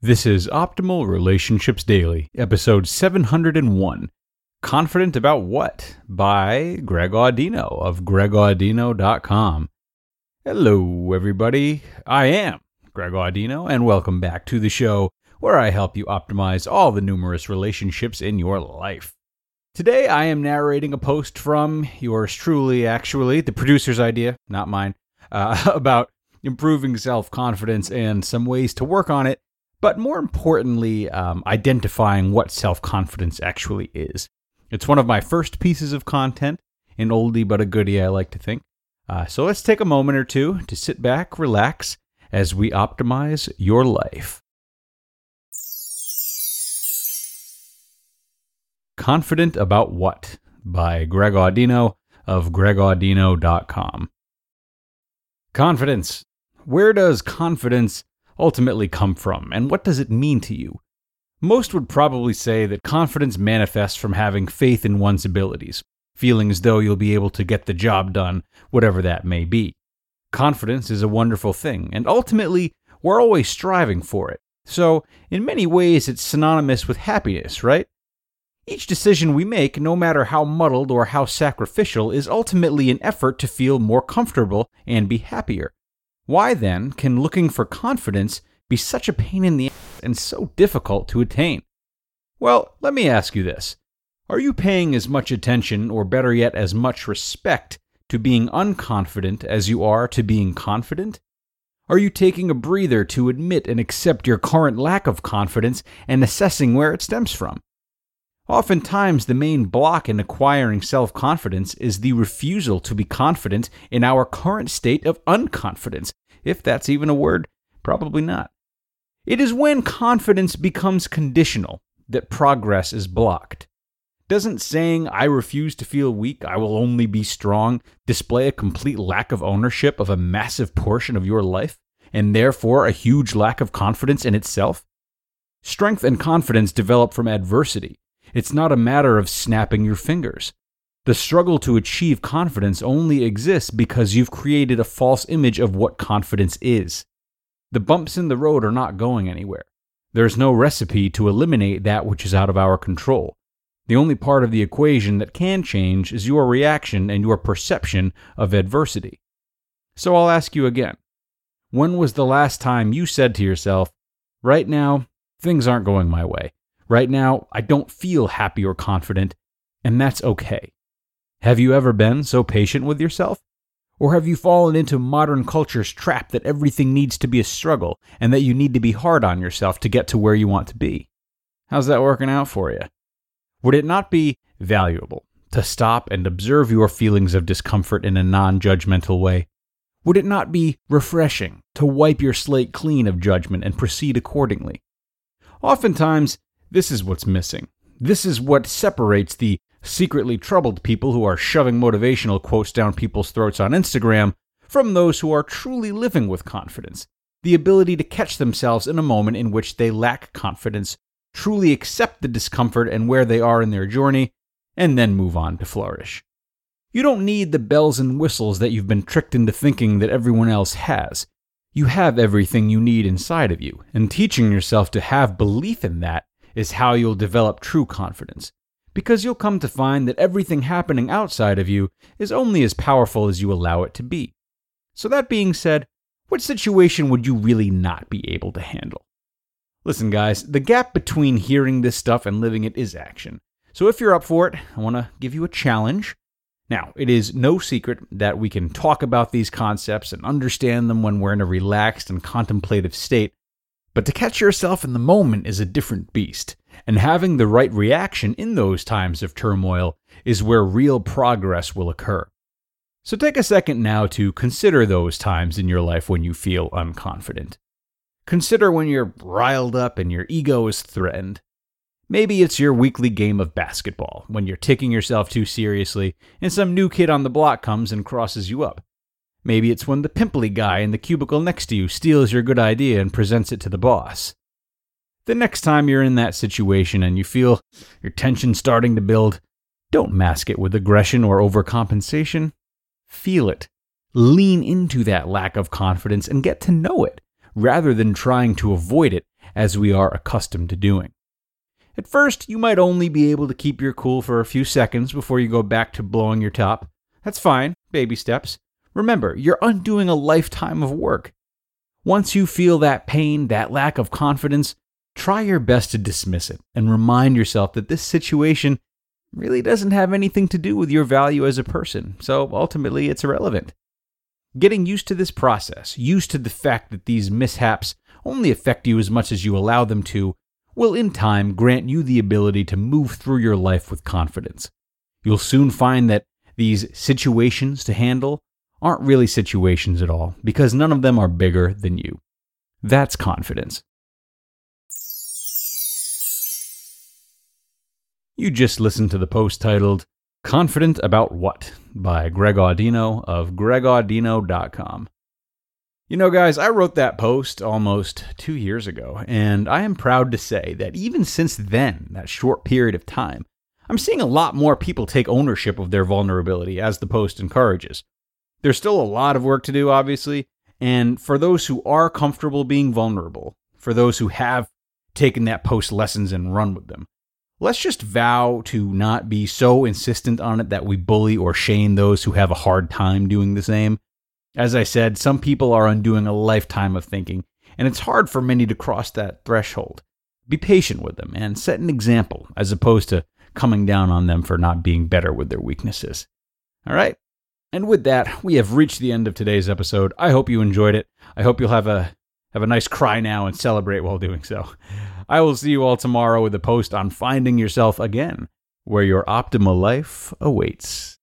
This is Optimal Relationships Daily, episode 701 Confident About What? by Greg Audino of gregaudino.com. Hello, everybody. I am Greg Audino, and welcome back to the show where I help you optimize all the numerous relationships in your life. Today, I am narrating a post from yours truly, actually, the producer's idea, not mine, uh, about improving self confidence and some ways to work on it but more importantly, um, identifying what self confidence actually is. It's one of my first pieces of content, an oldie but a goodie, I like to think. Uh, so let's take a moment or two to sit back, relax, as we optimize your life. Confident About What? by Greg Audino of gregaudino.com. Confidence. Where does confidence ultimately come from, and what does it mean to you? Most would probably say that confidence manifests from having faith in one's abilities, feeling as though you'll be able to get the job done, whatever that may be. Confidence is a wonderful thing, and ultimately, we're always striving for it. So, in many ways, it's synonymous with happiness, right? Each decision we make, no matter how muddled or how sacrificial, is ultimately an effort to feel more comfortable and be happier. Why then can looking for confidence be such a pain in the ass and so difficult to attain? Well, let me ask you this. Are you paying as much attention, or better yet, as much respect, to being unconfident as you are to being confident? Are you taking a breather to admit and accept your current lack of confidence and assessing where it stems from? Oftentimes, the main block in acquiring self confidence is the refusal to be confident in our current state of unconfidence, if that's even a word, probably not. It is when confidence becomes conditional that progress is blocked. Doesn't saying, I refuse to feel weak, I will only be strong, display a complete lack of ownership of a massive portion of your life, and therefore a huge lack of confidence in itself? Strength and confidence develop from adversity it's not a matter of snapping your fingers. The struggle to achieve confidence only exists because you've created a false image of what confidence is. The bumps in the road are not going anywhere. There's no recipe to eliminate that which is out of our control. The only part of the equation that can change is your reaction and your perception of adversity. So I'll ask you again when was the last time you said to yourself, right now, things aren't going my way? Right now, I don't feel happy or confident, and that's okay. Have you ever been so patient with yourself? Or have you fallen into modern culture's trap that everything needs to be a struggle and that you need to be hard on yourself to get to where you want to be? How's that working out for you? Would it not be valuable to stop and observe your feelings of discomfort in a non judgmental way? Would it not be refreshing to wipe your slate clean of judgment and proceed accordingly? Oftentimes, this is what's missing. This is what separates the secretly troubled people who are shoving motivational quotes down people's throats on Instagram from those who are truly living with confidence. The ability to catch themselves in a moment in which they lack confidence, truly accept the discomfort and where they are in their journey, and then move on to flourish. You don't need the bells and whistles that you've been tricked into thinking that everyone else has. You have everything you need inside of you, and teaching yourself to have belief in that is how you'll develop true confidence. Because you'll come to find that everything happening outside of you is only as powerful as you allow it to be. So, that being said, what situation would you really not be able to handle? Listen, guys, the gap between hearing this stuff and living it is action. So, if you're up for it, I want to give you a challenge. Now, it is no secret that we can talk about these concepts and understand them when we're in a relaxed and contemplative state, but to catch yourself in the moment is a different beast, and having the right reaction in those times of turmoil is where real progress will occur. So take a second now to consider those times in your life when you feel unconfident. Consider when you're riled up and your ego is threatened. Maybe it's your weekly game of basketball, when you're taking yourself too seriously and some new kid on the block comes and crosses you up. Maybe it's when the pimply guy in the cubicle next to you steals your good idea and presents it to the boss. The next time you're in that situation and you feel your tension starting to build, don't mask it with aggression or overcompensation. Feel it. Lean into that lack of confidence and get to know it, rather than trying to avoid it as we are accustomed to doing. At first, you might only be able to keep your cool for a few seconds before you go back to blowing your top. That's fine, baby steps. Remember, you're undoing a lifetime of work. Once you feel that pain, that lack of confidence, try your best to dismiss it and remind yourself that this situation really doesn't have anything to do with your value as a person, so ultimately it's irrelevant. Getting used to this process, used to the fact that these mishaps only affect you as much as you allow them to, will in time grant you the ability to move through your life with confidence. You'll soon find that these situations to handle aren't really situations at all, because none of them are bigger than you. That's confidence. You just listened to the post titled Confident About What by Greg Audino of gregaudino.com. You know, guys, I wrote that post almost two years ago, and I am proud to say that even since then, that short period of time, I'm seeing a lot more people take ownership of their vulnerability as the post encourages. There's still a lot of work to do, obviously, and for those who are comfortable being vulnerable, for those who have taken that post lessons and run with them, let's just vow to not be so insistent on it that we bully or shame those who have a hard time doing the same. As I said, some people are undoing a lifetime of thinking, and it's hard for many to cross that threshold. Be patient with them and set an example as opposed to coming down on them for not being better with their weaknesses. All right? And with that, we have reached the end of today's episode. I hope you enjoyed it. I hope you'll have a have a nice cry now and celebrate while doing so. I will see you all tomorrow with a post on finding yourself again, where your optimal life awaits.